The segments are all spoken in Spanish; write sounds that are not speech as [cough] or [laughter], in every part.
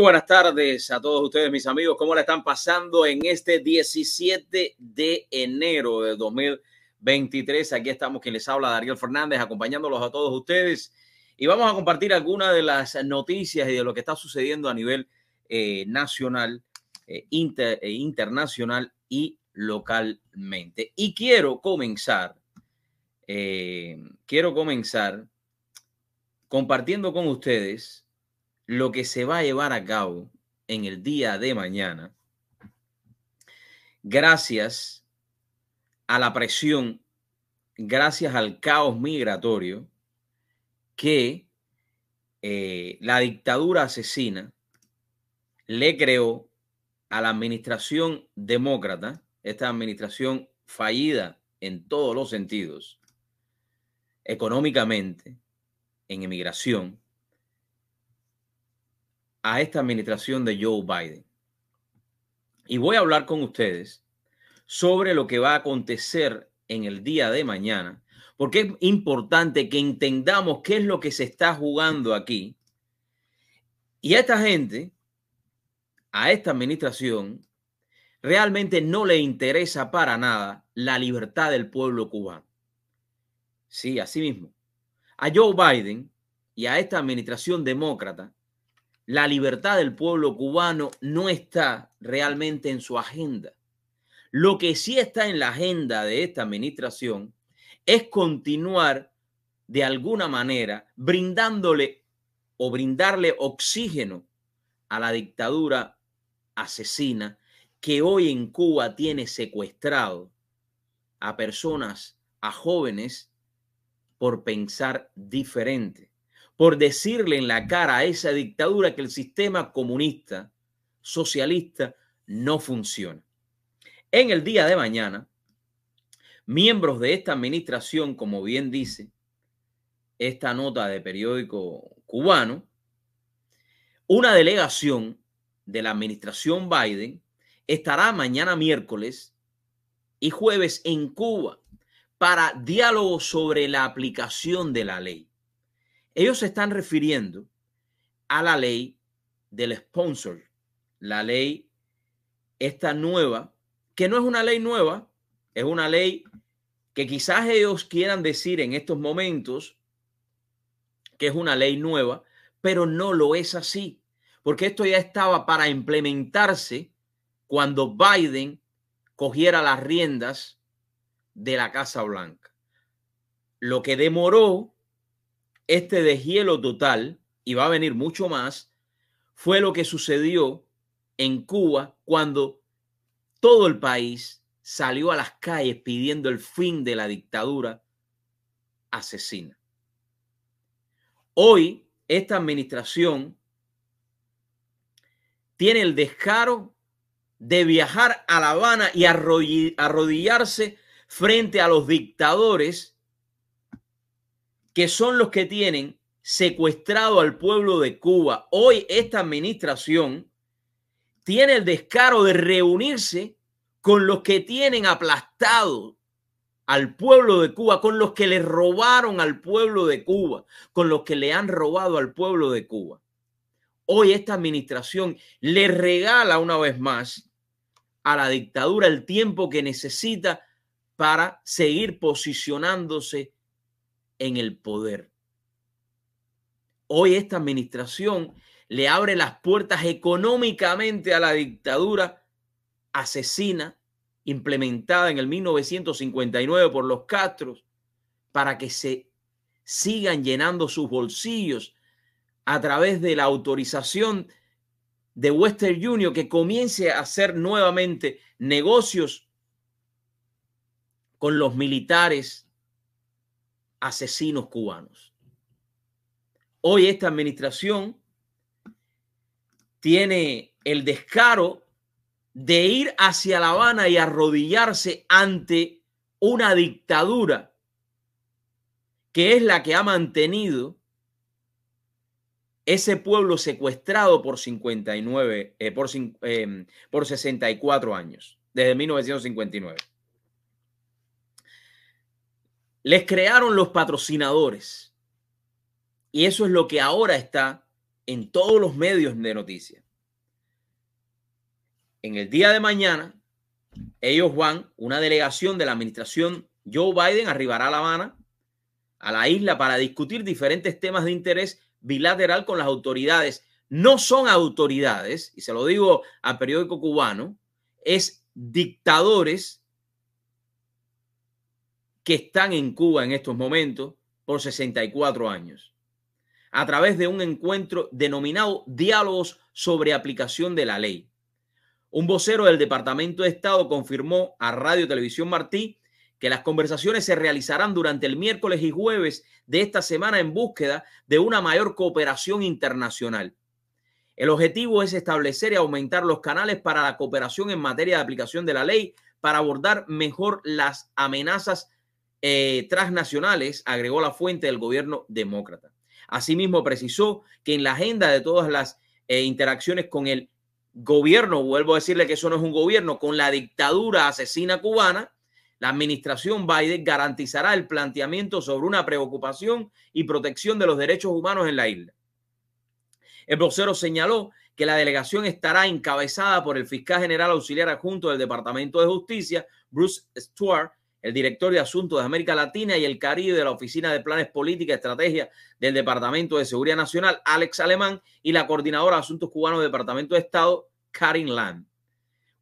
Buenas tardes a todos ustedes, mis amigos. ¿Cómo la están pasando en este 17 de enero de 2023? Aquí estamos, quien les habla, Darío Fernández, acompañándolos a todos ustedes. Y vamos a compartir algunas de las noticias y de lo que está sucediendo a nivel eh, nacional, eh, e internacional y localmente. Y quiero comenzar, eh, quiero comenzar compartiendo con ustedes lo que se va a llevar a cabo en el día de mañana, gracias a la presión, gracias al caos migratorio que eh, la dictadura asesina le creó a la administración demócrata, esta administración fallida en todos los sentidos, económicamente, en inmigración, a esta administración de Joe Biden. Y voy a hablar con ustedes sobre lo que va a acontecer en el día de mañana, porque es importante que entendamos qué es lo que se está jugando aquí. Y a esta gente, a esta administración, realmente no le interesa para nada la libertad del pueblo cubano. Sí, así mismo. A Joe Biden y a esta administración demócrata la libertad del pueblo cubano no está realmente en su agenda. Lo que sí está en la agenda de esta administración es continuar de alguna manera brindándole o brindarle oxígeno a la dictadura asesina que hoy en Cuba tiene secuestrado a personas, a jóvenes, por pensar diferente por decirle en la cara a esa dictadura que el sistema comunista, socialista, no funciona. En el día de mañana, miembros de esta administración, como bien dice esta nota de periódico cubano, una delegación de la administración Biden estará mañana miércoles y jueves en Cuba para diálogo sobre la aplicación de la ley. Ellos se están refiriendo a la ley del sponsor, la ley esta nueva, que no es una ley nueva, es una ley que quizás ellos quieran decir en estos momentos que es una ley nueva, pero no lo es así, porque esto ya estaba para implementarse cuando Biden cogiera las riendas de la Casa Blanca. Lo que demoró este deshielo total, y va a venir mucho más, fue lo que sucedió en Cuba cuando todo el país salió a las calles pidiendo el fin de la dictadura asesina. Hoy esta administración tiene el descaro de viajar a La Habana y arrodillarse frente a los dictadores que son los que tienen secuestrado al pueblo de Cuba. Hoy esta administración tiene el descaro de reunirse con los que tienen aplastado al pueblo de Cuba, con los que le robaron al pueblo de Cuba, con los que le han robado al pueblo de Cuba. Hoy esta administración le regala una vez más a la dictadura el tiempo que necesita para seguir posicionándose en el poder. Hoy esta administración le abre las puertas económicamente a la dictadura asesina implementada en el 1959 por los Castros para que se sigan llenando sus bolsillos a través de la autorización de Western Union que comience a hacer nuevamente negocios con los militares asesinos cubanos. Hoy esta administración tiene el descaro de ir hacia La Habana y arrodillarse ante una dictadura que es la que ha mantenido ese pueblo secuestrado por 59, eh, por, eh, por 64 años, desde 1959. Les crearon los patrocinadores. Y eso es lo que ahora está en todos los medios de noticias. En el día de mañana, ellos van, una delegación de la administración Joe Biden arribará a La Habana, a la isla, para discutir diferentes temas de interés bilateral con las autoridades. No son autoridades, y se lo digo al periódico cubano, es dictadores que están en Cuba en estos momentos por 64 años, a través de un encuentro denominado Diálogos sobre aplicación de la ley. Un vocero del Departamento de Estado confirmó a Radio Televisión Martí que las conversaciones se realizarán durante el miércoles y jueves de esta semana en búsqueda de una mayor cooperación internacional. El objetivo es establecer y aumentar los canales para la cooperación en materia de aplicación de la ley para abordar mejor las amenazas eh, transnacionales, agregó la fuente del gobierno demócrata. Asimismo, precisó que en la agenda de todas las eh, interacciones con el gobierno, vuelvo a decirle que eso no es un gobierno, con la dictadura asesina cubana, la administración Biden garantizará el planteamiento sobre una preocupación y protección de los derechos humanos en la isla. El vocero señaló que la delegación estará encabezada por el fiscal general auxiliar adjunto del Departamento de Justicia, Bruce Stewart, el director de Asuntos de América Latina y el Caribe de la Oficina de Planes Política y Estrategia del Departamento de Seguridad Nacional, Alex Alemán, y la coordinadora de Asuntos Cubanos del Departamento de Estado, Karin Lam.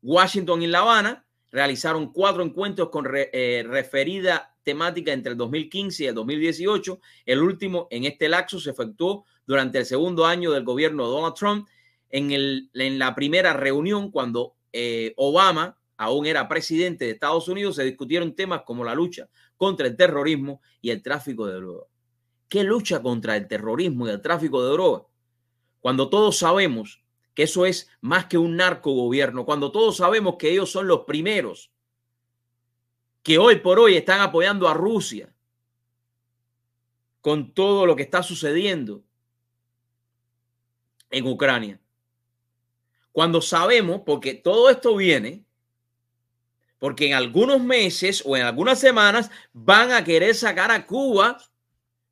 Washington y La Habana realizaron cuatro encuentros con eh, referida temática entre el 2015 y el 2018. El último en este laxo se efectuó durante el segundo año del gobierno de Donald Trump. En, el, en la primera reunión, cuando eh, Obama aún era presidente de Estados Unidos, se discutieron temas como la lucha contra el terrorismo y el tráfico de drogas. ¿Qué lucha contra el terrorismo y el tráfico de drogas? Cuando todos sabemos que eso es más que un narco gobierno, cuando todos sabemos que ellos son los primeros que hoy por hoy están apoyando a Rusia con todo lo que está sucediendo en Ucrania. Cuando sabemos, porque todo esto viene, porque en algunos meses o en algunas semanas van a querer sacar a Cuba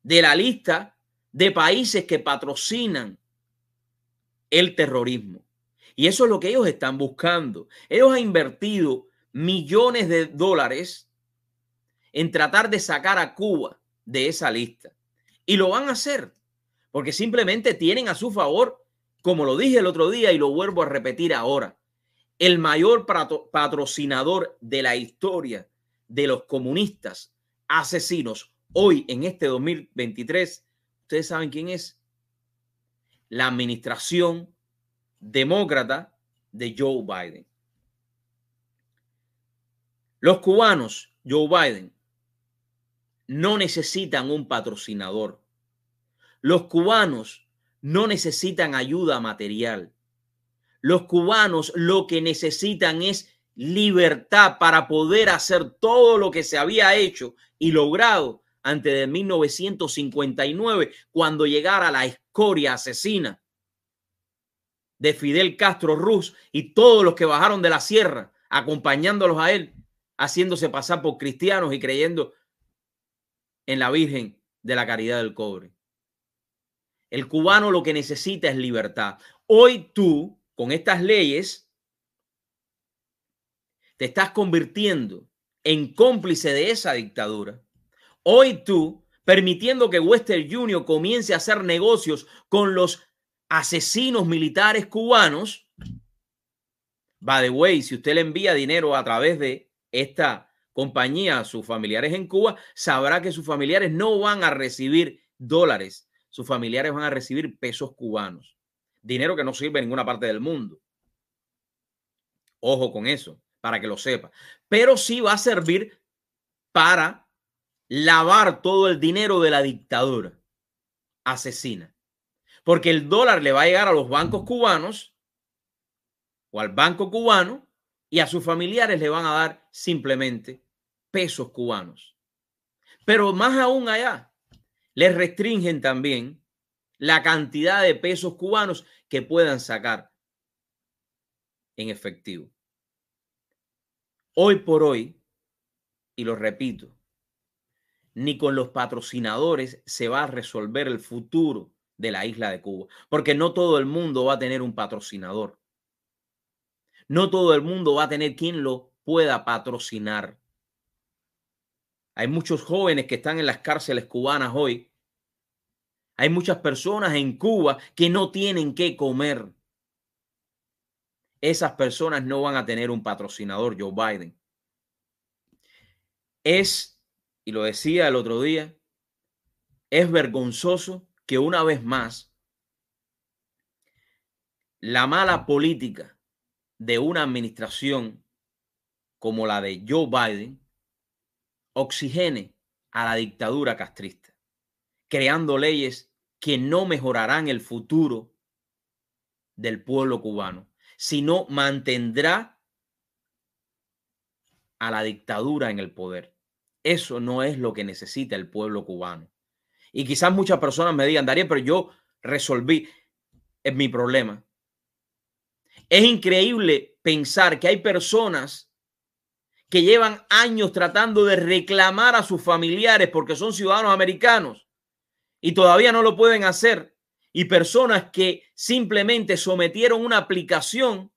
de la lista de países que patrocinan el terrorismo. Y eso es lo que ellos están buscando. Ellos han invertido millones de dólares en tratar de sacar a Cuba de esa lista. Y lo van a hacer porque simplemente tienen a su favor, como lo dije el otro día y lo vuelvo a repetir ahora, el mayor patrocinador de la historia de los comunistas asesinos hoy en este 2023. ¿Ustedes saben quién es? la administración demócrata de Joe Biden. Los cubanos, Joe Biden, no necesitan un patrocinador. Los cubanos no necesitan ayuda material. Los cubanos lo que necesitan es libertad para poder hacer todo lo que se había hecho y logrado antes de 1959, cuando llegara la escoria asesina de Fidel Castro Ruz y todos los que bajaron de la sierra acompañándolos a él, haciéndose pasar por cristianos y creyendo en la Virgen de la Caridad del Cobre. El cubano lo que necesita es libertad. Hoy tú, con estas leyes, te estás convirtiendo en cómplice de esa dictadura. Hoy tú, permitiendo que Western Junior comience a hacer negocios con los asesinos militares cubanos, by the way, si usted le envía dinero a través de esta compañía a sus familiares en Cuba, sabrá que sus familiares no van a recibir dólares, sus familiares van a recibir pesos cubanos, dinero que no sirve en ninguna parte del mundo. Ojo con eso, para que lo sepa. Pero sí va a servir para lavar todo el dinero de la dictadura asesina. Porque el dólar le va a llegar a los bancos cubanos o al banco cubano y a sus familiares le van a dar simplemente pesos cubanos. Pero más aún allá, les restringen también la cantidad de pesos cubanos que puedan sacar en efectivo. Hoy por hoy, y lo repito, ni con los patrocinadores se va a resolver el futuro de la isla de Cuba, porque no todo el mundo va a tener un patrocinador. No todo el mundo va a tener quien lo pueda patrocinar. Hay muchos jóvenes que están en las cárceles cubanas hoy. Hay muchas personas en Cuba que no tienen que comer. Esas personas no van a tener un patrocinador, Joe Biden. Es, y lo decía el otro día, es vergonzoso que una vez más la mala política de una administración como la de Joe Biden oxigene a la dictadura castrista, creando leyes que no mejorarán el futuro del pueblo cubano, sino mantendrá a la dictadura en el poder. Eso no es lo que necesita el pueblo cubano. Y quizás muchas personas me digan, Darío, pero yo resolví es mi problema. Es increíble pensar que hay personas que llevan años tratando de reclamar a sus familiares porque son ciudadanos americanos y todavía no lo pueden hacer. Y personas que simplemente sometieron una aplicación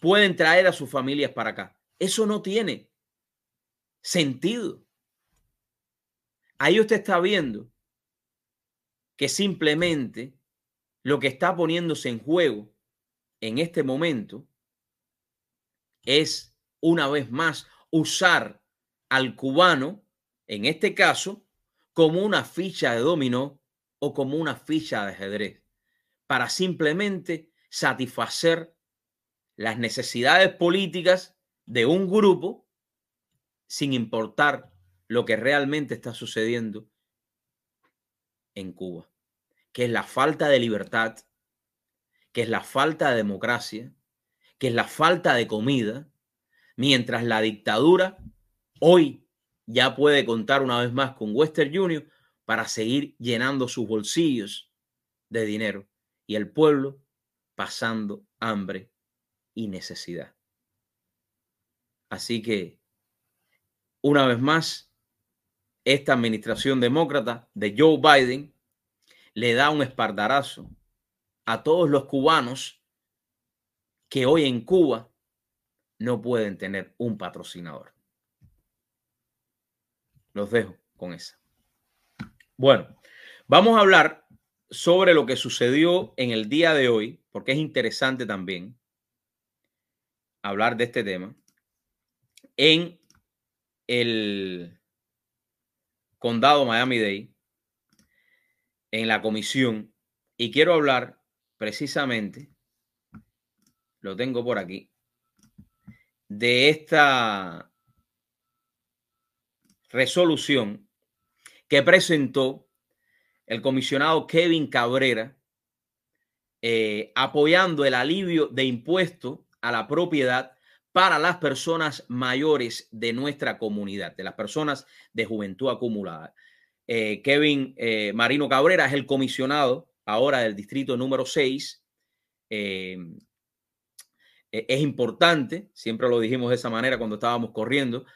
pueden traer a sus familias para acá. Eso no tiene sentido. Ahí usted está viendo que simplemente lo que está poniéndose en juego en este momento es una vez más usar al cubano, en este caso, como una ficha de dominó o como una ficha de ajedrez, para simplemente satisfacer las necesidades políticas de un grupo sin importar lo que realmente está sucediendo en Cuba, que es la falta de libertad, que es la falta de democracia, que es la falta de comida, mientras la dictadura hoy ya puede contar una vez más con Western Union para seguir llenando sus bolsillos de dinero y el pueblo pasando hambre y necesidad. Así que, una vez más, esta administración demócrata de Joe Biden le da un espardarazo a todos los cubanos que hoy en Cuba no pueden tener un patrocinador. Los dejo con esa. Bueno, vamos a hablar sobre lo que sucedió en el día de hoy, porque es interesante también hablar de este tema en el condado Miami-Dade en la comisión y quiero hablar precisamente, lo tengo por aquí, de esta resolución que presentó el comisionado Kevin Cabrera eh, apoyando el alivio de impuestos a la propiedad para las personas mayores de nuestra comunidad, de las personas de juventud acumulada. Eh, Kevin eh, Marino Cabrera es el comisionado ahora del distrito número 6. Eh, es importante, siempre lo dijimos de esa manera cuando estábamos corriendo,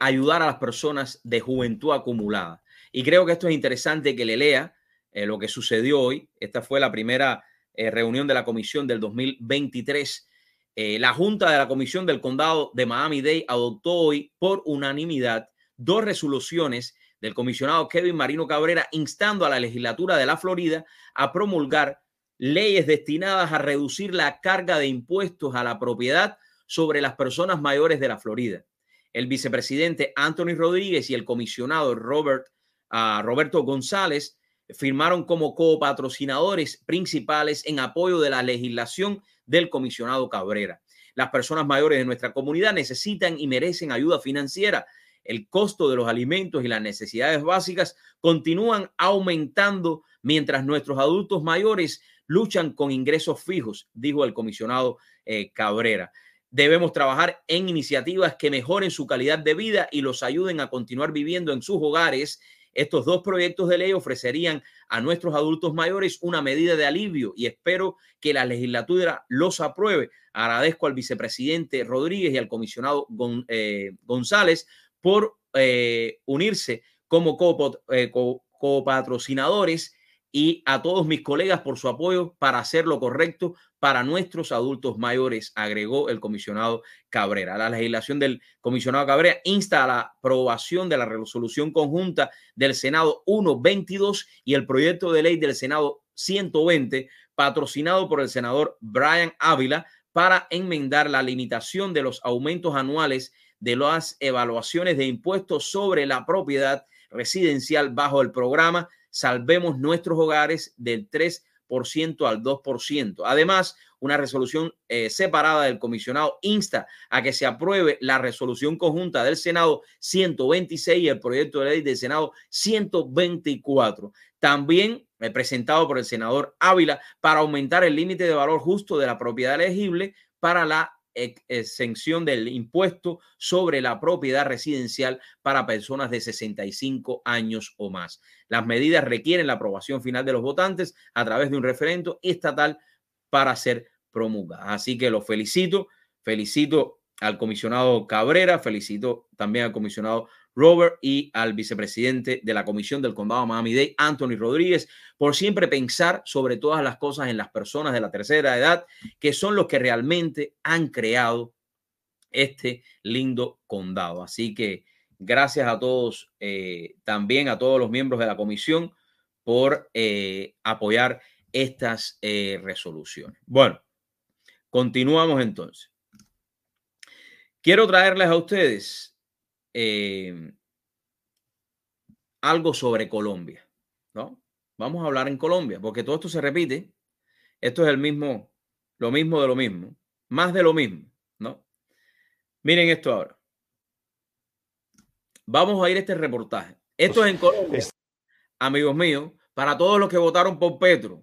ayudar a las personas de juventud acumulada. Y creo que esto es interesante que le lea lo que sucedió hoy. Esta fue la primera reunión de la comisión del 2023 eh, la Junta de la Comisión del Condado de Miami-Dade adoptó hoy por unanimidad dos resoluciones del comisionado Kevin Marino Cabrera instando a la legislatura de la Florida a promulgar leyes destinadas a reducir la carga de impuestos a la propiedad sobre las personas mayores de la Florida. El vicepresidente Anthony Rodríguez y el comisionado Robert, ah, Roberto González firmaron como copatrocinadores principales en apoyo de la legislación del comisionado Cabrera. Las personas mayores de nuestra comunidad necesitan y merecen ayuda financiera. El costo de los alimentos y las necesidades básicas continúan aumentando mientras nuestros adultos mayores luchan con ingresos fijos, dijo el comisionado eh, Cabrera. Debemos trabajar en iniciativas que mejoren su calidad de vida y los ayuden a continuar viviendo en sus hogares estos dos proyectos de ley ofrecerían a nuestros adultos mayores una medida de alivio y espero que la legislatura los apruebe. Agradezco al vicepresidente Rodríguez y al comisionado eh, González por eh, unirse como eh, copatrocinadores y a todos mis colegas por su apoyo para hacer lo correcto para nuestros adultos mayores, agregó el comisionado Cabrera. La legislación del comisionado Cabrera insta a la aprobación de la resolución conjunta del Senado 122 y el proyecto de ley del Senado 120, patrocinado por el senador Brian Ávila, para enmendar la limitación de los aumentos anuales de las evaluaciones de impuestos sobre la propiedad residencial bajo el programa Salvemos nuestros hogares del 3% al 2%. Además, una resolución eh, separada del comisionado insta a que se apruebe la resolución conjunta del Senado 126 y el proyecto de ley del Senado 124. También eh, presentado por el senador Ávila para aumentar el límite de valor justo de la propiedad elegible para la exención del impuesto sobre la propiedad residencial para personas de 65 años o más. Las medidas requieren la aprobación final de los votantes a través de un referendo estatal para ser promulgadas. Así que los felicito, felicito al comisionado Cabrera, felicito también al comisionado Robert y al vicepresidente de la Comisión del Condado Miami-Dade, Anthony Rodríguez, por siempre pensar sobre todas las cosas en las personas de la tercera edad, que son los que realmente han creado este lindo condado. Así que gracias a todos, eh, también a todos los miembros de la comisión por eh, apoyar estas eh, resoluciones. Bueno, continuamos entonces. Quiero traerles a ustedes eh, algo sobre Colombia, ¿no? Vamos a hablar en Colombia, porque todo esto se repite. Esto es el mismo, lo mismo de lo mismo, más de lo mismo, ¿no? Miren esto ahora. Vamos a ir a este reportaje. Esto es en Colombia, amigos míos, para todos los que votaron por Petro,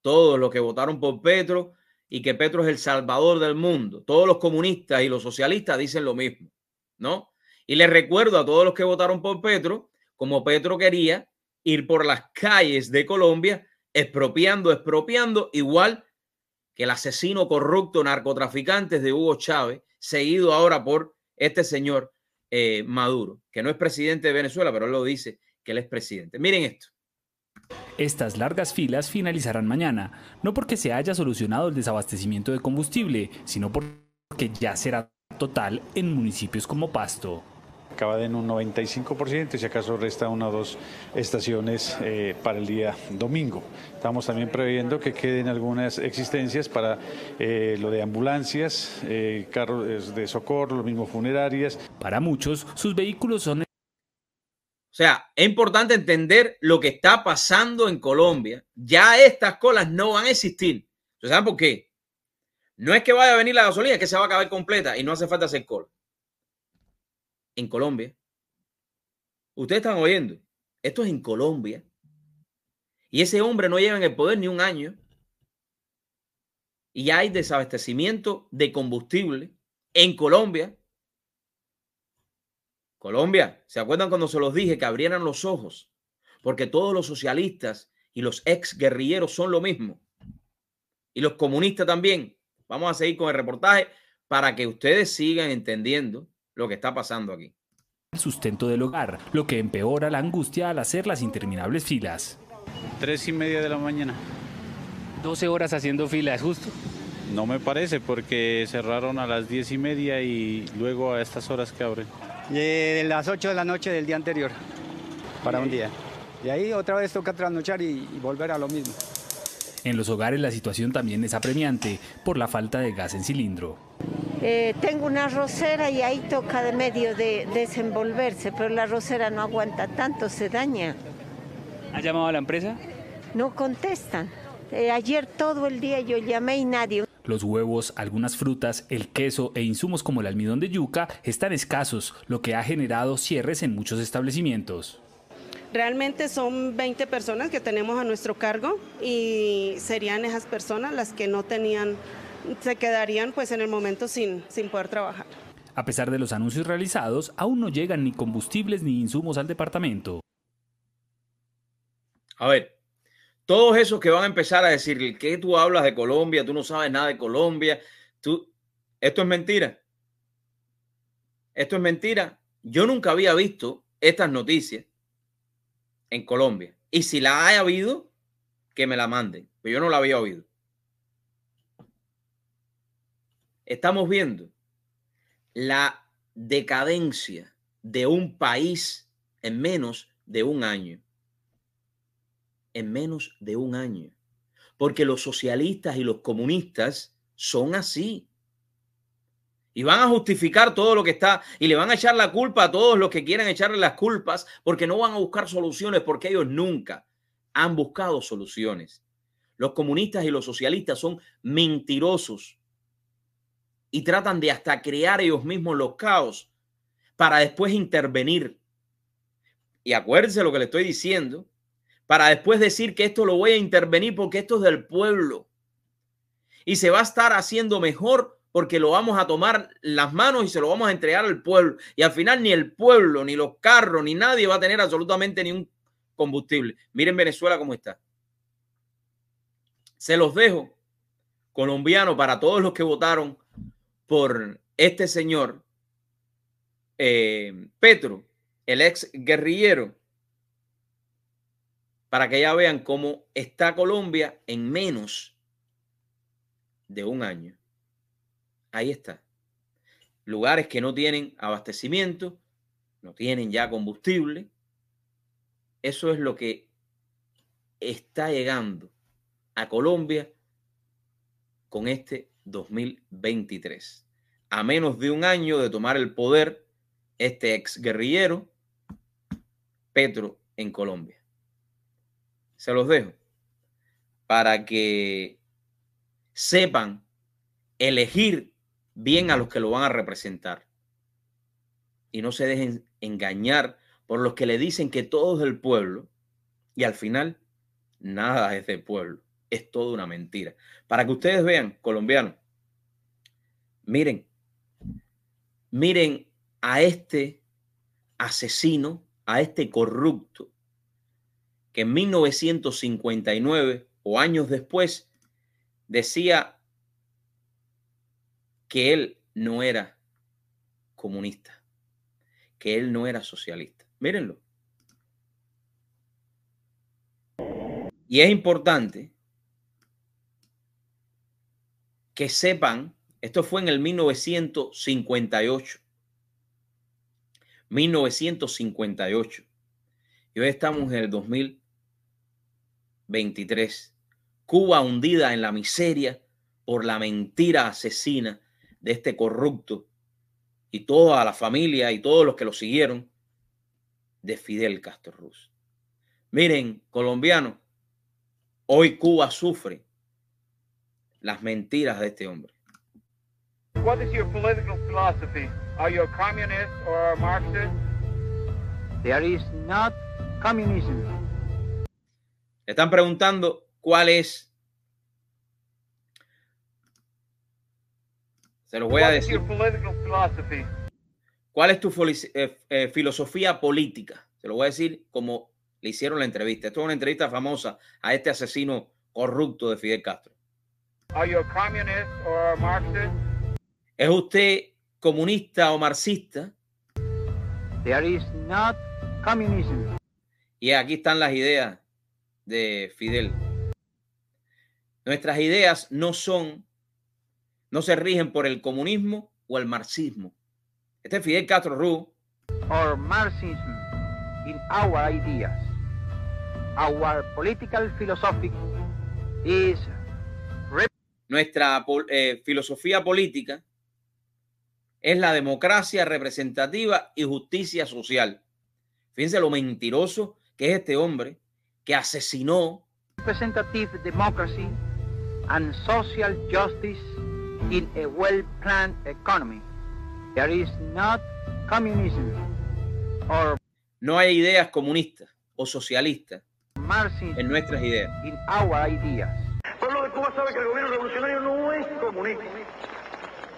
todos los que votaron por Petro y que Petro es el salvador del mundo. Todos los comunistas y los socialistas dicen lo mismo, ¿no? Y les recuerdo a todos los que votaron por Petro, como Petro quería ir por las calles de Colombia expropiando, expropiando, igual que el asesino corrupto narcotraficante de Hugo Chávez, seguido ahora por este señor eh, Maduro, que no es presidente de Venezuela, pero él lo dice que él es presidente. Miren esto. Estas largas filas finalizarán mañana, no porque se haya solucionado el desabastecimiento de combustible, sino porque ya será total en municipios como Pasto acaba en un 95% y si acaso resta una o dos estaciones eh, para el día domingo. Estamos también previendo que queden algunas existencias para eh, lo de ambulancias, eh, carros de socorro, lo mismo funerarias. Para muchos, sus vehículos son... O sea, es importante entender lo que está pasando en Colombia. Ya estas colas no van a existir. ¿Saben por qué? No es que vaya a venir la gasolina, es que se va a acabar completa y no hace falta hacer cola en Colombia. Ustedes están oyendo. Esto es en Colombia. Y ese hombre no lleva en el poder ni un año. Y hay desabastecimiento de combustible en Colombia. Colombia, ¿se acuerdan cuando se los dije que abrieran los ojos? Porque todos los socialistas y los ex guerrilleros son lo mismo. Y los comunistas también. Vamos a seguir con el reportaje para que ustedes sigan entendiendo lo que está pasando aquí. El sustento del hogar, lo que empeora la angustia al hacer las interminables filas. Tres y media de la mañana. 12 horas haciendo fila, ¿es justo? No me parece porque cerraron a las diez y media y luego a estas horas que abren. De las 8 de la noche del día anterior, para un día. Y ahí otra vez toca trasnochar y, y volver a lo mismo. En los hogares la situación también es apremiante por la falta de gas en cilindro. Eh, tengo una rosera y ahí toca de medio de desenvolverse, pero la rosera no aguanta tanto, se daña. ¿Ha llamado a la empresa? No contestan. Eh, ayer todo el día yo llamé y nadie. Los huevos, algunas frutas, el queso e insumos como el almidón de yuca están escasos, lo que ha generado cierres en muchos establecimientos. Realmente son 20 personas que tenemos a nuestro cargo y serían esas personas las que no tenían se quedarían pues en el momento sin, sin poder trabajar. A pesar de los anuncios realizados, aún no llegan ni combustibles ni insumos al departamento. A ver, todos esos que van a empezar a decir que tú hablas de Colombia, tú no sabes nada de Colombia, tú, esto es mentira. Esto es mentira. Yo nunca había visto estas noticias en Colombia. Y si la ha habido, que me la manden. Pero yo no la había oído. Estamos viendo la decadencia de un país en menos de un año. En menos de un año. Porque los socialistas y los comunistas son así. Y van a justificar todo lo que está y le van a echar la culpa a todos los que quieran echarle las culpas porque no van a buscar soluciones porque ellos nunca han buscado soluciones. Los comunistas y los socialistas son mentirosos y tratan de hasta crear ellos mismos los caos para después intervenir. Y acuérdense lo que le estoy diciendo, para después decir que esto lo voy a intervenir porque esto es del pueblo. Y se va a estar haciendo mejor porque lo vamos a tomar las manos y se lo vamos a entregar al pueblo. Y al final ni el pueblo, ni los carros, ni nadie va a tener absolutamente ni un combustible. Miren Venezuela cómo está. Se los dejo, colombiano, para todos los que votaron por este señor eh, Petro, el ex guerrillero, para que ya vean cómo está Colombia en menos de un año. Ahí está. Lugares que no tienen abastecimiento, no tienen ya combustible. Eso es lo que está llegando a Colombia con este 2023. A menos de un año de tomar el poder este ex guerrillero Petro en Colombia. Se los dejo para que sepan elegir bien a los que lo van a representar. Y no se dejen engañar por los que le dicen que todo es del pueblo y al final nada es del pueblo. Es toda una mentira. Para que ustedes vean, colombianos, miren, miren a este asesino, a este corrupto, que en 1959 o años después decía que él no era comunista, que él no era socialista. Mírenlo. Y es importante que sepan, esto fue en el 1958. 1958. Y hoy estamos en el 2023. Cuba hundida en la miseria por la mentira asesina de este corrupto y toda la familia y todos los que lo siguieron de Fidel Castro Ruz. Miren, colombianos, hoy Cuba sufre las mentiras de este hombre. What is your political philosophy? Are you a communist or a Marxist? There is not communism. están preguntando cuál es Se los voy a decir. ¿Cuál es tu eh, eh, filosofía política? Se lo voy a decir como le hicieron la entrevista. Esto es una entrevista famosa a este asesino corrupto de Fidel Castro. ¿Es usted comunista o marxista? There is not communism. Y aquí están las ideas de Fidel. Nuestras ideas no son no se rigen por el comunismo o el marxismo. Este es Fidel Castro Ruz. Or Marxism in our ideas. Our political philosophy is nuestra eh, filosofía política es la democracia representativa y justicia social. Fíjense lo mentiroso que es este hombre que asesinó. Representative democracy and social justice in a well-planned economy. There is not communism or no hay ideas comunistas o socialistas en nuestras ideas. In our ideas. El pueblo de Cuba sabe que el comunista.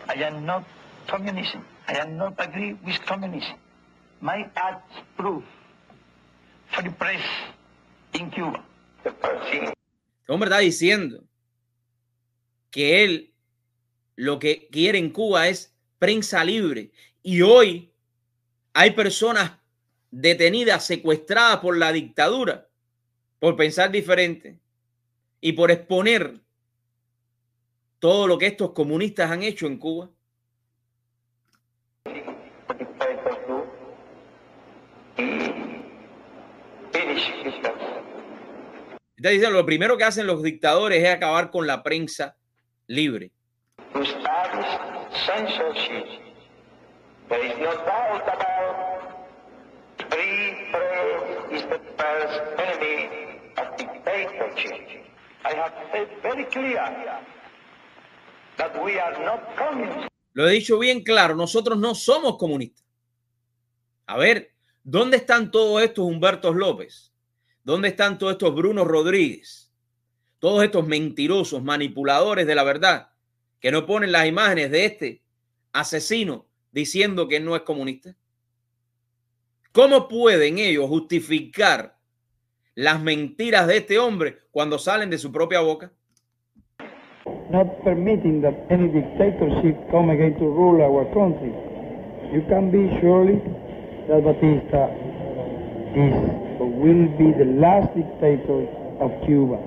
I am not communism. I am not agree with communism. My acts proof for the press in Cuba. Este hombre está diciendo que él lo que quiere en Cuba es prensa libre. Y hoy hay personas detenidas, secuestradas por la dictadura, por pensar diferente y por exponer todo lo que estos comunistas han hecho en Cuba. Está diciendo, lo primero que hacen los dictadores es acabar con la prensa libre. I have said very clear Lo he dicho bien claro, nosotros no somos comunistas. A ver, ¿dónde están todos estos Humbertos López? ¿Dónde están todos estos Bruno Rodríguez? Todos estos mentirosos, manipuladores de la verdad, que no ponen las imágenes de este asesino diciendo que no es comunista. ¿Cómo pueden ellos justificar las mentiras de este hombre cuando salen de su propia boca? Not permitting that any dictatorship come again to rule our country. You can be surely that Batista is or will be the last dictator of Cuba.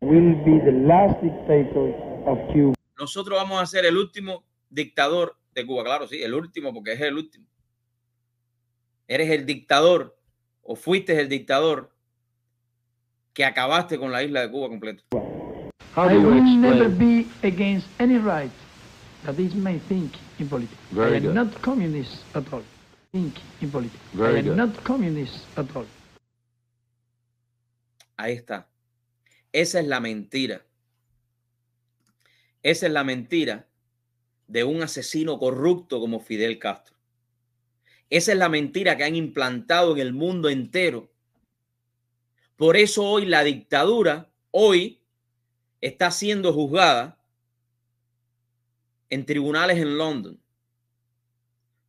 Will be the last dictator of Cuba. Nosotros vamos a ser el último dictador de Cuba, claro, sí, el último porque es el último. Eres el dictador o fuiste el dictador que acabaste con la isla de Cuba completo. I will never be against any right that is my think in politics. Very I am good. not communist at all. Think in politics. Very I am good. not communist at all. Ahí está. Esa es la mentira. Esa es la mentira de un asesino corrupto como Fidel Castro. Esa es la mentira que han implantado en el mundo entero. Por eso hoy la dictadura, hoy, está siendo juzgada en tribunales en London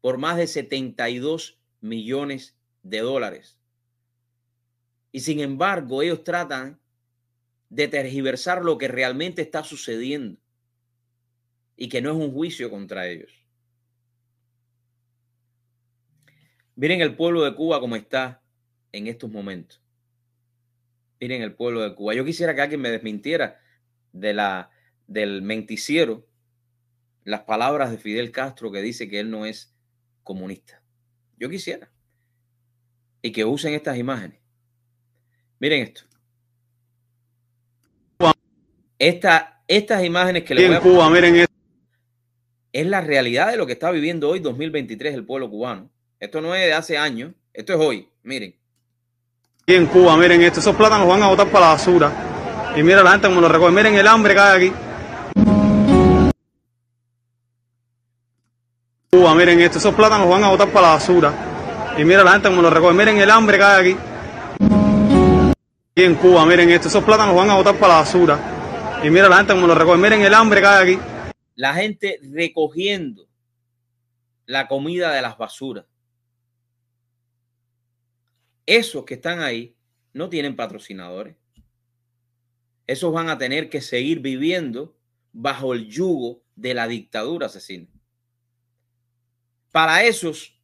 por más de 72 millones de dólares. Y sin embargo, ellos tratan de tergiversar lo que realmente está sucediendo y que no es un juicio contra ellos. Miren el pueblo de Cuba como está en estos momentos. Miren el pueblo de Cuba. Yo quisiera que alguien me desmintiera de la, del menticiero las palabras de Fidel Castro que dice que él no es comunista. Yo quisiera. Y que usen estas imágenes. Miren esto. Esta, estas imágenes que le voy a Cuba, miren esto. es la realidad de lo que está viviendo hoy 2023 el pueblo cubano. Esto no es de hace años, esto es hoy. Miren. Aquí en Cuba, miren esto. Esos plátanos van a botar para la basura. Y mira la gente como lo recoge. Miren el hambre que hay aquí. Cuba, miren esto. Esos plátanos van a botar para la basura. Y mira la gente como lo recoge. Miren el hambre que hay aquí. Aquí en Cuba, miren esto. Esos plátanos van a botar para la basura. Y mira la gente como lo recoge. Miren el hambre que hay aquí. La gente recogiendo la comida de las basuras. Esos que están ahí no tienen patrocinadores. Esos van a tener que seguir viviendo bajo el yugo de la dictadura asesina. Para esos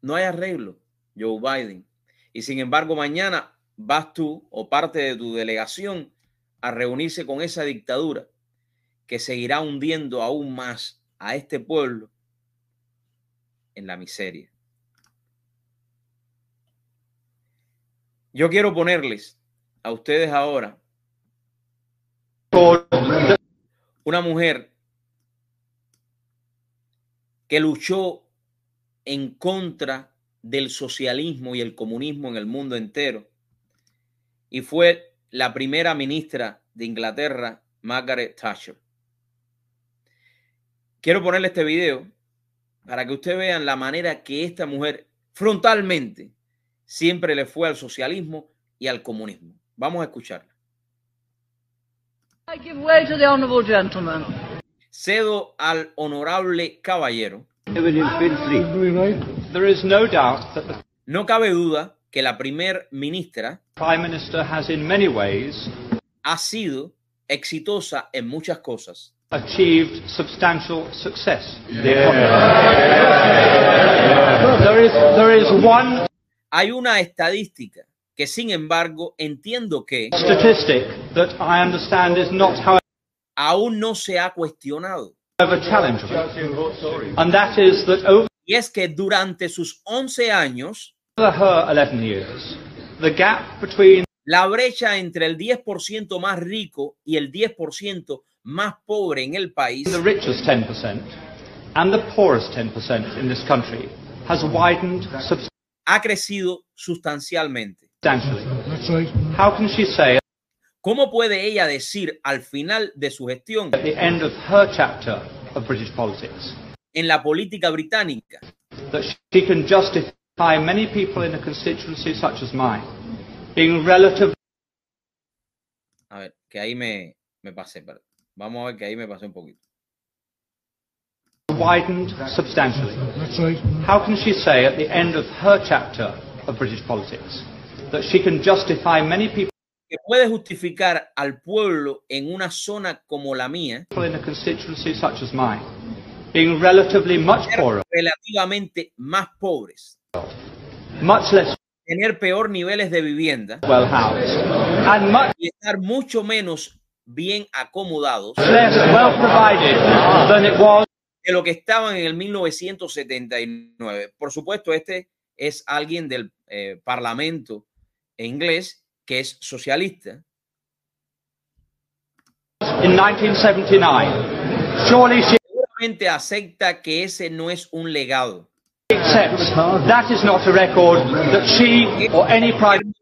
no hay arreglo, Joe Biden. Y sin embargo, mañana vas tú o parte de tu delegación a reunirse con esa dictadura que seguirá hundiendo aún más a este pueblo en la miseria. Yo quiero ponerles a ustedes ahora una mujer que luchó en contra del socialismo y el comunismo en el mundo entero y fue la primera ministra de Inglaterra, Margaret Thatcher. Quiero ponerle este video para que ustedes vean la manera que esta mujer frontalmente siempre le fue al socialismo y al comunismo. Vamos a escucharla. I give way to the honourable gentleman. Cedo al honorable caballero. There is no doubt that the No cabe duda que la primer ministra Prime Minister has in many ways ha sido exitosa en muchas cosas. achieved substantial success. There is there is one Hay una estadística que, sin embargo, entiendo que aún no se ha cuestionado. Y es que durante sus 11 años, her 11 years, the gap between la brecha entre el 10% más rico y el 10% más pobre en el país the richest 10% and the poorest 10% in this country has widened ha crecido sustancialmente. Substantially. How can she say ¿Cómo puede ella decir al final de su gestión at the end of her chapter of British politics en la política británica that she can justify many people in a constituency such as mine being relative A ver, que ahí me, me pasé. Vamos a ver que ahí me pasé un poquito. widened substantially? How can she say at the end of her chapter of British politics that she can justify many people Que puede justificar al pueblo en una zona como la mía. in a constituency such as mine being relatively much poorer, relativamente más pobres, much less tener peor niveles de vivienda. well housed, and much y estar mucho menos bien acomodados less well provided than it was de lo que estaban en el 1979. Por supuesto, este es alguien del eh, Parlamento inglés que es socialista. in 1979. Surely she Seguramente acepta que ese no es un legado. that is not a record that she or any prime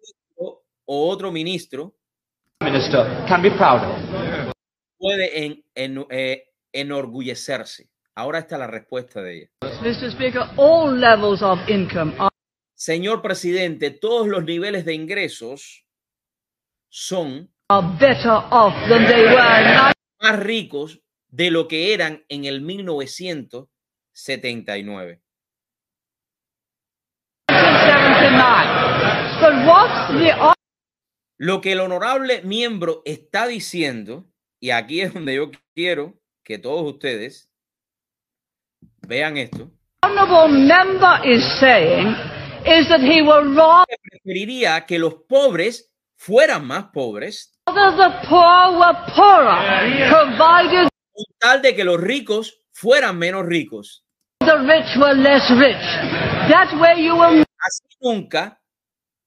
O otro ministro minister can be proud of. puede en- en- eh, enorgullecerse. Ahora está la respuesta de ella. Mr. Speaker, all levels of income are Señor presidente, todos los niveles de ingresos son más ricos de lo que eran en el 1979. 1979. But what the hon- Lo que el honorable miembro está diciendo, y aquí es donde yo quiero que todos ustedes vean esto, honourable member is saying is that he will rather preferiría que los pobres fueran más pobres, the poor were poorer, provided tal de que los ricos fueran menos ricos. the rich were less rich. That way you will Así nunca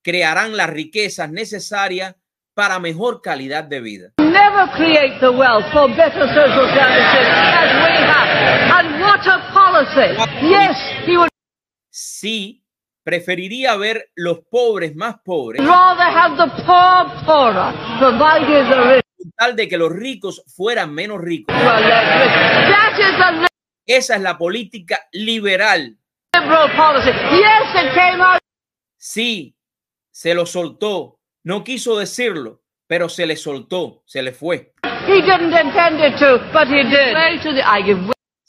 crearán las riquezas necesarias para mejor calidad de vida. never create the wealth for better social services as we have. And what a policy! Yes, he would Sí, preferiría ver los pobres más pobres, con tal de que los ricos fueran menos ricos. Esa es la política liberal. Sí, se lo soltó. No quiso decirlo, pero se le soltó, se le fue.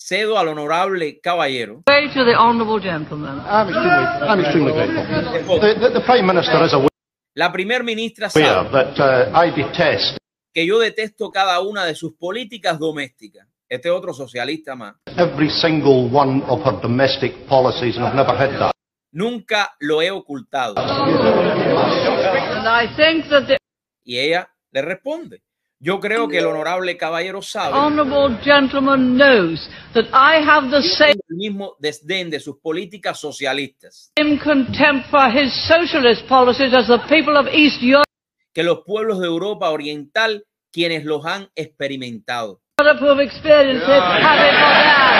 Cedo al honorable caballero. way to the honourable gentleman. I'm extremely, I'm extremely grateful. The, the, the Prime Minister is aware La primer ministra sabe that uh, I detest que yo detesto cada una de sus políticas domésticas. Este otro socialista más. every single one of her domestic policies, and I've never hid that. Nunca lo he ocultado. And I think that the Y ella le responde. Yo creo que el honorable caballero sabe honourable gentleman knows that I have the same el mismo desdén de sus políticas socialistas contempt for his socialist policies as the people of East Europe que los pueblos de Europa Oriental quienes los han experimentado. who have experienced it have it for that.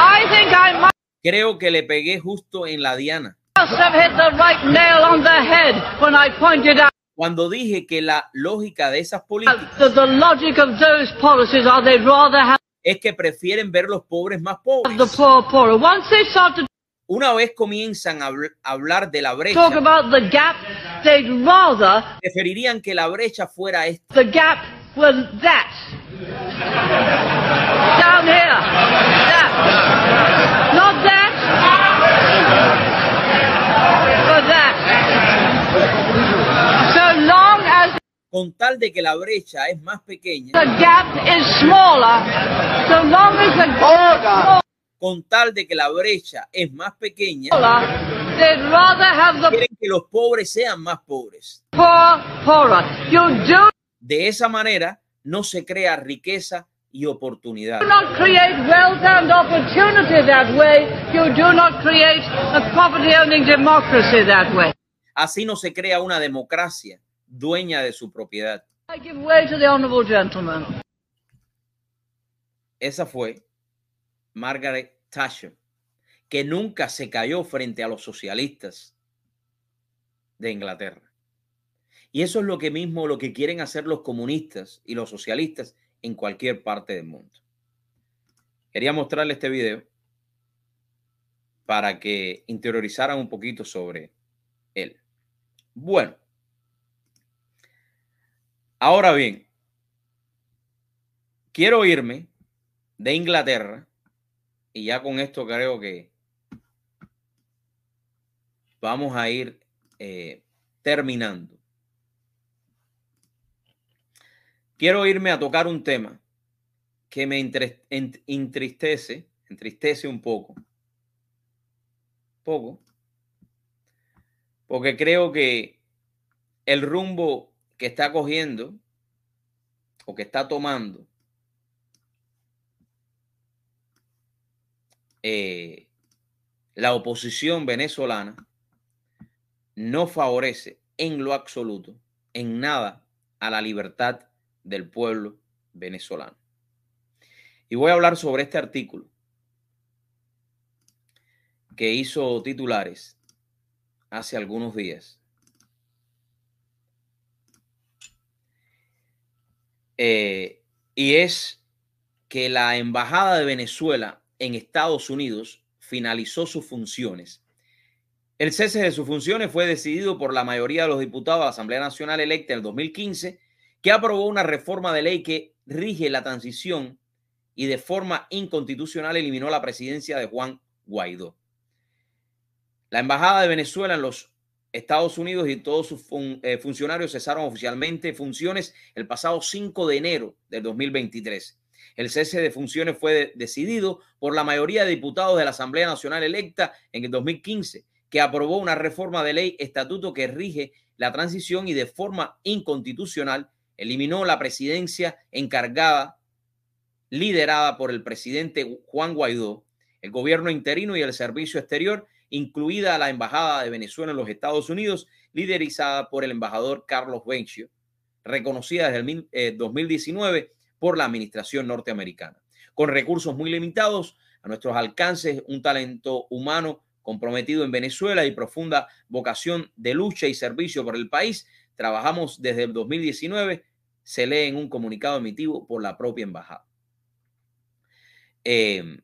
I think I might Creo que le pegué justo en la diana cuando dije que la lógica de esas políticas es que prefieren ver los pobres más pobres. Una vez comienzan a habl- a hablar de la brecha, preferirían que la brecha fuera esta. the gap was that. Down here. That. Not that. But that. So long as Con tal de que la brecha es más pequeña, the gap is smaller, so long as the gap con tal de que la brecha es más pequeña, They'd rather have the quieren que los pobres sean más pobres. De esa manera no se crea riqueza y oportunidad. not create wealth and opportunity that way. You do not create a property-owning democracy that way. Así no se crea una democracia dueña de su propiedad. I give way to the honourable gentleman. Esa fue Margaret Thatcher, que nunca se cayó frente a los socialistas de Inglaterra. Y eso es lo que mismo lo que quieren hacer los comunistas y los socialistas en cualquier parte del mundo. Quería mostrarle este video para que interiorizaran un poquito sobre él. Bueno, ahora bien, quiero irme de Inglaterra y ya con esto creo que vamos a ir eh, terminando. Quiero irme a tocar un tema que me entristece, entristece un poco. Poco. Porque creo que el rumbo que está cogiendo o que está tomando eh, la oposición venezolana no favorece en lo absoluto, en nada, a la libertad del pueblo venezolano. Y voy a hablar sobre este artículo que hizo titulares hace algunos días. Eh, y es que la Embajada de Venezuela en Estados Unidos finalizó sus funciones. El cese de sus funciones fue decidido por la mayoría de los diputados de la Asamblea Nacional electa en el 2015, que aprobó una reforma de ley que rige la transición y de forma inconstitucional eliminó la presidencia de Juan Guaidó. La Embajada de Venezuela en los Estados Unidos y todos sus eh, funcionarios cesaron oficialmente funciones el pasado 5 de enero del 2023. El cese de funciones fue de- decidido por la mayoría de diputados de la Asamblea Nacional electa en el 2015, que aprobó una reforma de ley estatuto que rige la transición y de forma inconstitucional eliminó la presidencia encargada, liderada por el presidente Juan Guaidó, el gobierno interino y el servicio exterior, incluida la Embajada de Venezuela en los Estados Unidos, liderizada por el embajador Carlos Bencio, reconocida desde el mil- eh, 2019 por la administración norteamericana. Con recursos muy limitados a nuestros alcances, un talento humano comprometido en Venezuela y profunda vocación de lucha y servicio por el país, trabajamos desde el 2019, se lee en un comunicado emitido por la propia embajada. Eh,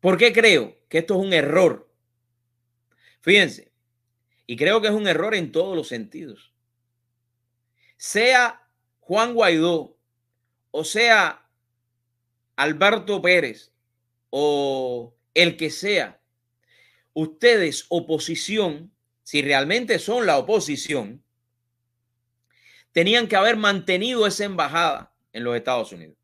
¿Por qué creo que esto es un error? Fíjense, y creo que es un error en todos los sentidos. Sea Juan Guaidó o sea Alberto Pérez o el que sea, ustedes oposición, si realmente son la oposición, tenían que haber mantenido esa embajada en los Estados Unidos.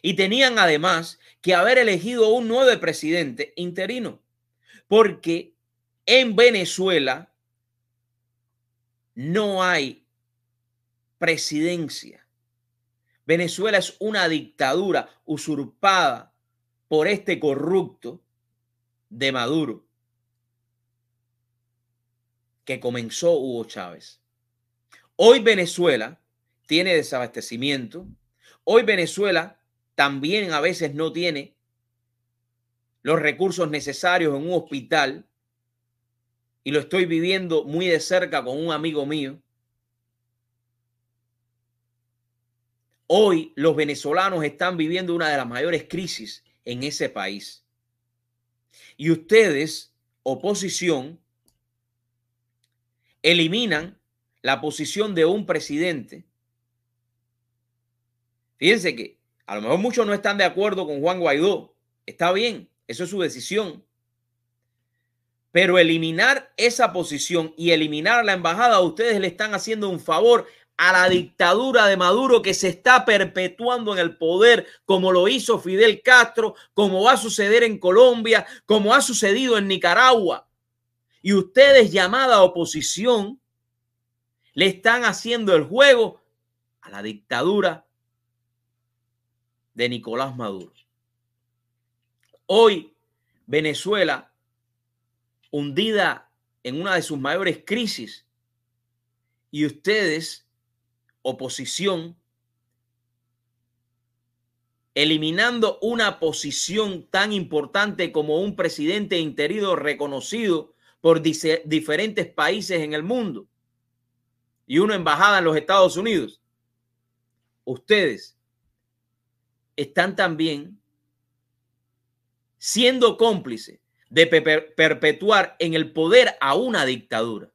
Y tenían además que haber elegido un nuevo presidente interino, porque en Venezuela no hay presidencia. Venezuela es una dictadura usurpada por este corrupto de Maduro que comenzó Hugo Chávez. Hoy Venezuela tiene desabastecimiento. Hoy Venezuela también a veces no tiene los recursos necesarios en un hospital. Y lo estoy viviendo muy de cerca con un amigo mío. Hoy los venezolanos están viviendo una de las mayores crisis en ese país. Y ustedes, oposición, eliminan la posición de un presidente. Fíjense que a lo mejor muchos no están de acuerdo con Juan Guaidó. Está bien, eso es su decisión. Pero eliminar esa posición y eliminar la embajada, ustedes le están haciendo un favor a la dictadura de Maduro que se está perpetuando en el poder, como lo hizo Fidel Castro, como va a suceder en Colombia, como ha sucedido en Nicaragua. Y ustedes, llamada oposición, le están haciendo el juego a la dictadura de Nicolás Maduro. Hoy, Venezuela, hundida en una de sus mayores crisis, y ustedes, oposición, eliminando una posición tan importante como un presidente interino reconocido por diferentes países en el mundo y una embajada en los Estados Unidos. Ustedes están también siendo cómplices de perpetuar en el poder a una dictadura.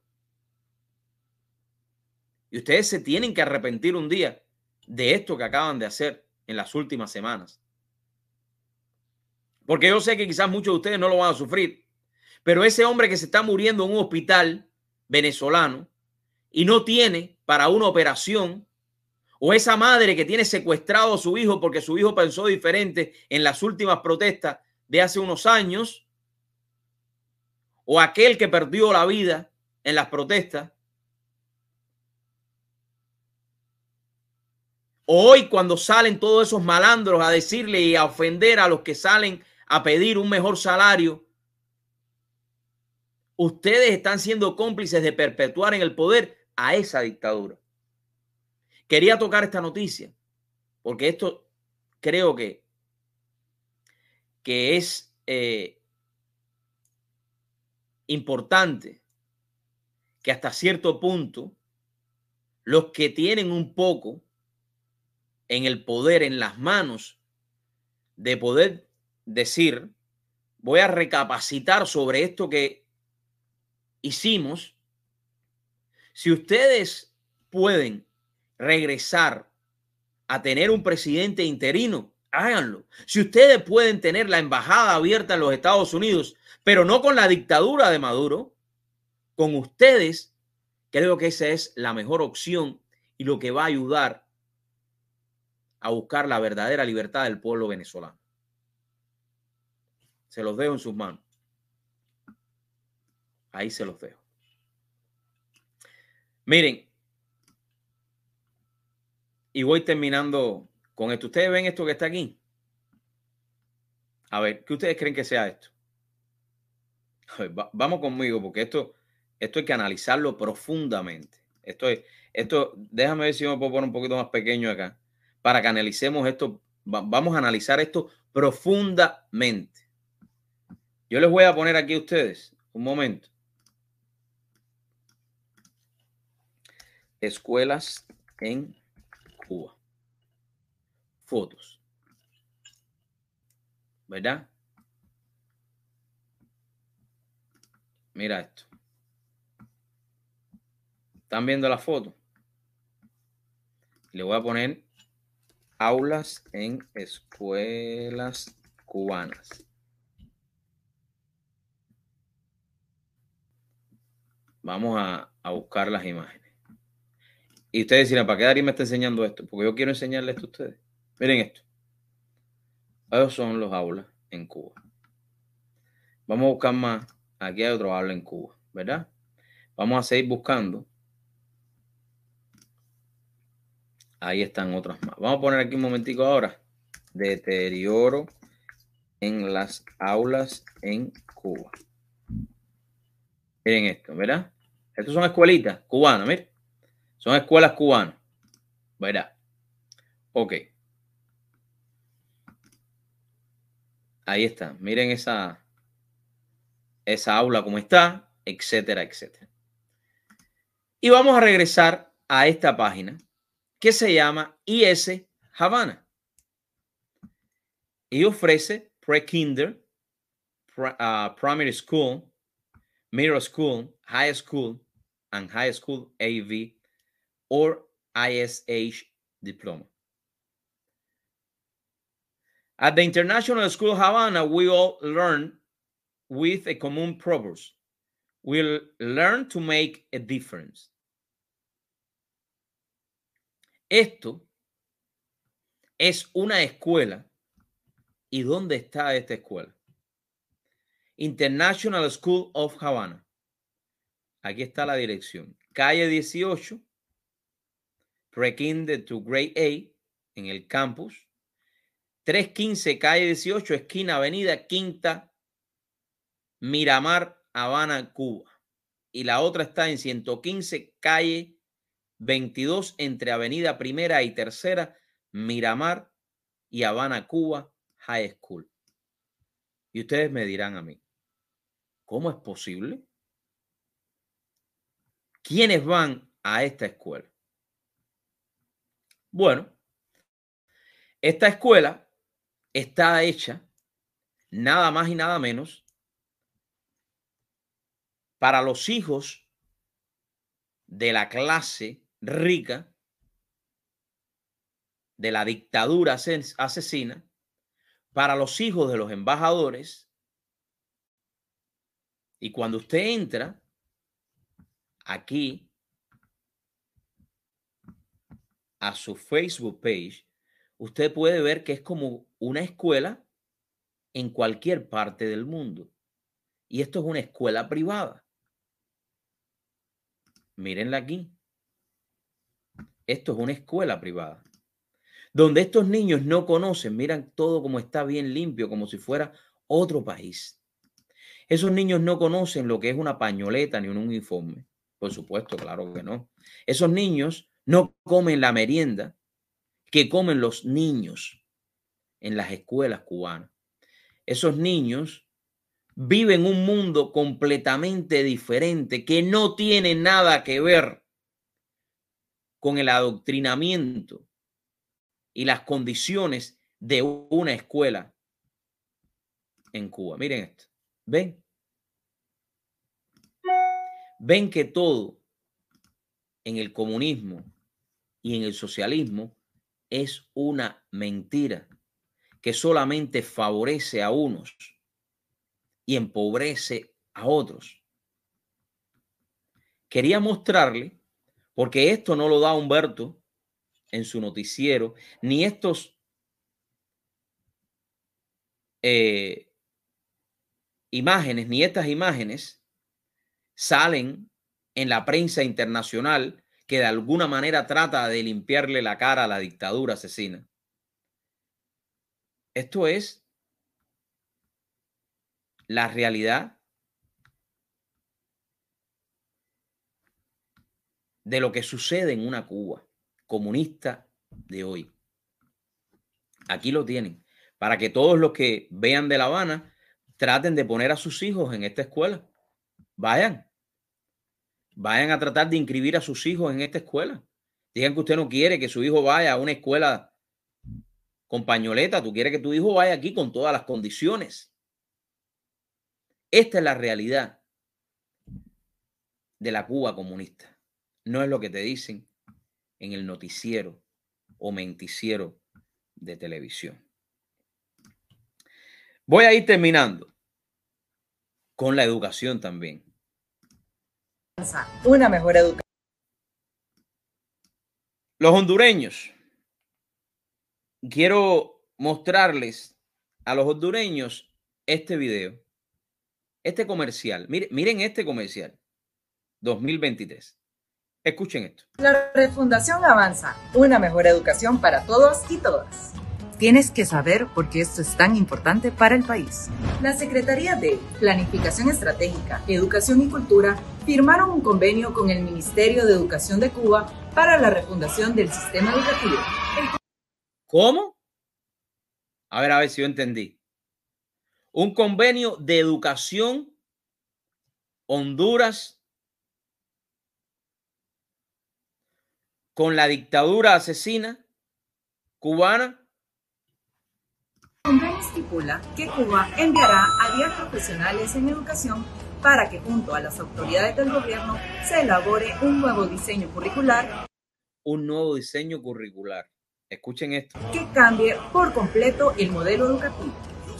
Y ustedes se tienen que arrepentir un día de esto que acaban de hacer en las últimas semanas. Porque yo sé que quizás muchos de ustedes no lo van a sufrir, pero ese hombre que se está muriendo en un hospital venezolano y no tiene para una operación, o esa madre que tiene secuestrado a su hijo porque su hijo pensó diferente en las últimas protestas de hace unos años, o aquel que perdió la vida en las protestas, Hoy cuando salen todos esos malandros a decirle y a ofender a los que salen a pedir un mejor salario, ustedes están siendo cómplices de perpetuar en el poder a esa dictadura. Quería tocar esta noticia porque esto creo que, que es eh, importante que hasta cierto punto los que tienen un poco en el poder, en las manos de poder decir, voy a recapacitar sobre esto que hicimos. Si ustedes pueden regresar a tener un presidente interino, háganlo. Si ustedes pueden tener la embajada abierta en los Estados Unidos, pero no con la dictadura de Maduro, con ustedes, creo que esa es la mejor opción y lo que va a ayudar a buscar la verdadera libertad del pueblo venezolano. Se los dejo en sus manos. Ahí se los dejo. Miren, y voy terminando con esto. ¿Ustedes ven esto que está aquí? A ver, ¿qué ustedes creen que sea esto? [laughs] vamos conmigo, porque esto, esto hay que analizarlo profundamente. Esto es, esto, déjame ver si me puedo poner un poquito más pequeño acá para que analicemos esto. Vamos a analizar esto profundamente. Yo les voy a poner aquí a ustedes un momento. Escuelas en Cuba. Fotos. ¿Verdad? Mira esto. ¿Están viendo la foto? Le voy a poner aulas en escuelas cubanas. Vamos a, buscar las imágenes. Y ustedes dirán, ¿para qué Darío me está enseñando esto? Porque yo quiero enseñarles esto a ustedes. Miren esto. Esos son los aulas en Cuba. Vamos a buscar más. Aquí hay otro aula en Cuba, ¿verdad? Vamos a seguir buscando Ahí están otras más. Vamos a poner aquí un momentico ahora. Deterioro en las aulas en Cuba. Miren esto, ¿verdad? Estas son escuelitas cubanas, miren. Son escuelas cubanas. ¿Verdad? Ok. Ahí está. Miren esa, esa aula como está, etcétera, etcétera. Y vamos a regresar a esta página que se llama IS Havana. Y ofrece pre-kinder, uh, primary school, middle school, high school, and high school AV or ISH diploma. At the International School Havana, we all learn with a common purpose. We'll learn to make a difference. Esto es una escuela. ¿Y dónde está esta escuela? International School of Havana. Aquí está la dirección. Calle 18, Prekinder to Grade A, en el campus. 315, calle 18, esquina Avenida Quinta, Miramar, Habana, Cuba. Y la otra está en 115, calle 22, entre Avenida Primera y Tercera, Miramar y Habana, Cuba, High School. Y ustedes me dirán a mí, ¿cómo es posible? ¿Quiénes van a esta escuela? Bueno, esta escuela está hecha nada más y nada menos para los hijos de la clase rica, de la dictadura asesina, para los hijos de los embajadores. Y cuando usted entra aquí a su Facebook page, usted puede ver que es como una escuela en cualquier parte del mundo. Y esto es una escuela privada. Mírenla aquí. Esto es una escuela privada. Donde estos niños no conocen, miran todo como está bien limpio, como si fuera otro país. Esos niños no conocen lo que es una pañoleta ni un uniforme. Por supuesto, claro que no. Esos niños no comen la merienda que comen los niños en las escuelas cubanas. Esos niños viven un mundo completamente diferente que no tiene nada que ver con el adoctrinamiento y las condiciones de una escuela en Cuba. Miren esto. ¿Ven? Ven que todo en el comunismo y en el socialismo es una mentira que solamente favorece a unos y empobrece a otros. Quería mostrarle, porque esto no lo da Humberto en su noticiero, ni estos eh, imágenes, ni estas imágenes salen en la prensa internacional que de alguna manera trata de limpiarle la cara a la dictadura asesina. Esto es la realidad de lo que sucede en una Cuba comunista de hoy. Aquí lo tienen, para que todos los que vean de La Habana traten de poner a sus hijos en esta escuela. Vayan, vayan a tratar de inscribir a sus hijos en esta escuela. Digan que usted no quiere que su hijo vaya a una escuela con pañoleta, tú quieres que tu hijo vaya aquí con todas las condiciones. Esta es la realidad de la Cuba comunista. No es lo que te dicen en el noticiero o menticiero de televisión. Voy a ir terminando con la educación también una mejor educación. Los hondureños. Quiero mostrarles a los hondureños este video, este comercial. Miren, miren este comercial 2023. Escuchen esto. La refundación avanza, una mejor educación para todos y todas. Tienes que saber por qué esto es tan importante para el país. La Secretaría de Planificación Estratégica, Educación y Cultura firmaron un convenio con el Ministerio de Educación de Cuba para la refundación del sistema educativo. ¿Cómo? A ver, a ver si yo entendí. Un convenio de educación Honduras con la dictadura asesina cubana convenio estipula que Cuba enviará a 10 profesionales en educación para que junto a las autoridades del gobierno se elabore un nuevo diseño curricular. Un nuevo diseño curricular. Escuchen esto. Que cambie por completo el modelo educativo.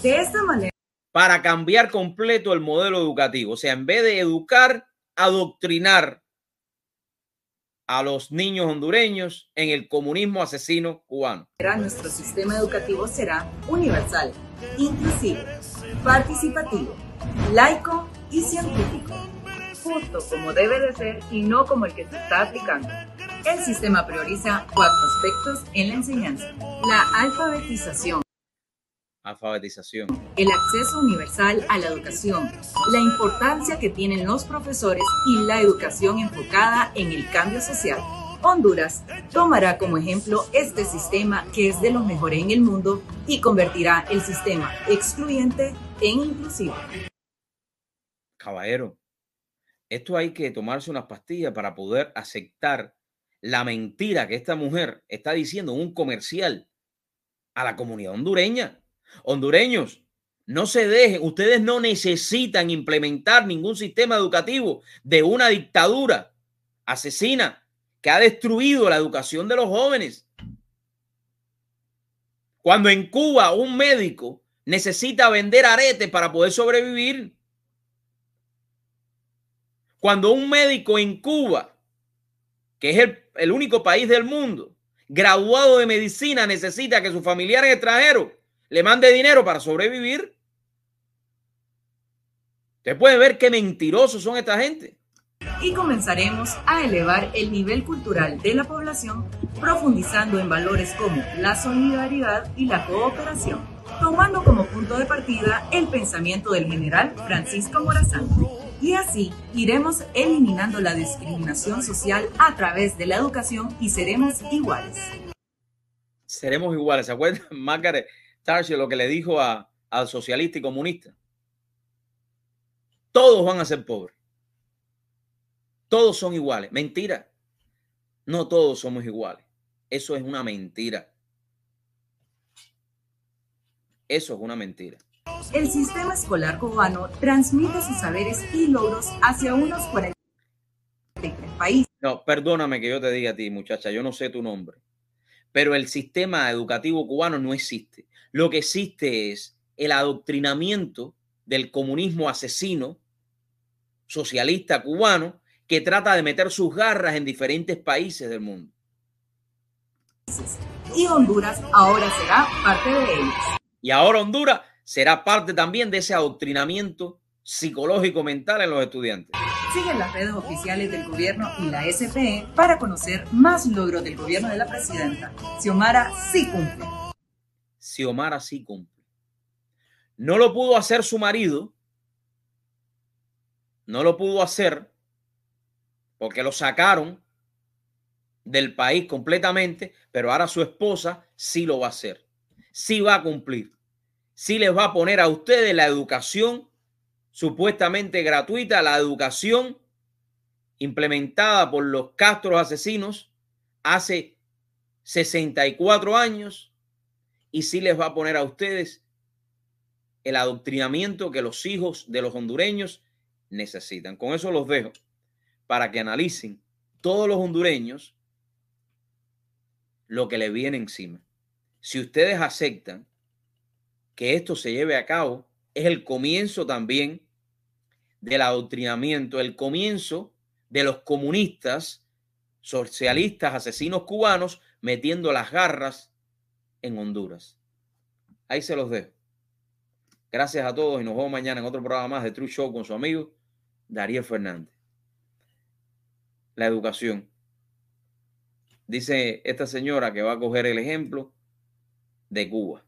De esta manera. Para cambiar completo el modelo educativo. O sea, en vez de educar, adoctrinar. a los niños hondureños en el comunismo asesino cubano. Nuestro sistema educativo será universal, inclusivo, participativo, laico y científico. Justo como debe de ser y no como el que se está aplicando. El sistema prioriza cuatro aspectos en la enseñanza. La alfabetización. Alfabetización. El acceso universal a la educación. La importancia que tienen los profesores y la educación enfocada en el cambio social. Honduras tomará como ejemplo este sistema que es de los mejores en el mundo y convertirá el sistema excluyente en inclusivo. Caballero, esto hay que tomarse unas pastillas para poder aceptar la mentira que esta mujer está diciendo en un comercial a la comunidad hondureña. Hondureños, no se dejen, ustedes no necesitan implementar ningún sistema educativo de una dictadura asesina que ha destruido la educación de los jóvenes. Cuando en Cuba un médico necesita vender aretes para poder sobrevivir. Cuando un médico en Cuba, que es el, único país del mundo, graduado de medicina, necesita que su familiar extranjero le mande dinero para sobrevivir. Usted puede ver qué mentirosos son esta gente. Y comenzaremos a elevar el nivel cultural de la población, profundizando en valores como la solidaridad y la cooperación, tomando como punto de partida el pensamiento del general Francisco Morazán. Y así iremos eliminando la discriminación social a través de la educación y seremos iguales. Seremos iguales. ¿Se acuerdan, [laughs] Thatcher, lo que le dijo a, al socialista y comunista? Todos van a ser pobres. Todos son iguales. Mentira. No todos somos iguales. Eso es una mentira. Eso es una mentira. El sistema escolar cubano transmite sus saberes y logros hacia unos 43 países. No, perdóname que yo te diga a ti, muchacha, yo no sé tu nombre, pero el sistema educativo cubano no existe. Lo que existe es el adoctrinamiento del comunismo asesino socialista cubano que trata de meter sus garras en diferentes países del mundo. Y Honduras ahora será parte de ellos. Y ahora Honduras será parte también de ese adoctrinamiento psicológico mental en los estudiantes. Sigue las redes oficiales del gobierno y la SPE para conocer más logros del gobierno de la presidenta. Xiomara sí cumple. Xiomara sí cumple. No lo pudo hacer su marido. No lo pudo hacer porque lo sacaron del país completamente, pero ahora su esposa sí lo va a hacer. Sí va a cumplir sí les va a poner a ustedes la educación supuestamente gratuita, la educación implementada por los Castros asesinos hace 64 años y sí les va a poner a ustedes el adoctrinamiento que los hijos de los hondureños necesitan. Con eso los dejo para que analicen todos los hondureños lo que le viene encima. Si ustedes aceptan que esto se lleve a cabo es el comienzo también del adoctrinamiento, el comienzo de los comunistas, socialistas, asesinos cubanos metiendo las garras en Honduras. Ahí se los dejo. Gracias a todos y nos vemos mañana en otro programa más de True Show con su amigo Darío Fernández. La educación. Dice esta señora que va a coger el ejemplo de Cuba.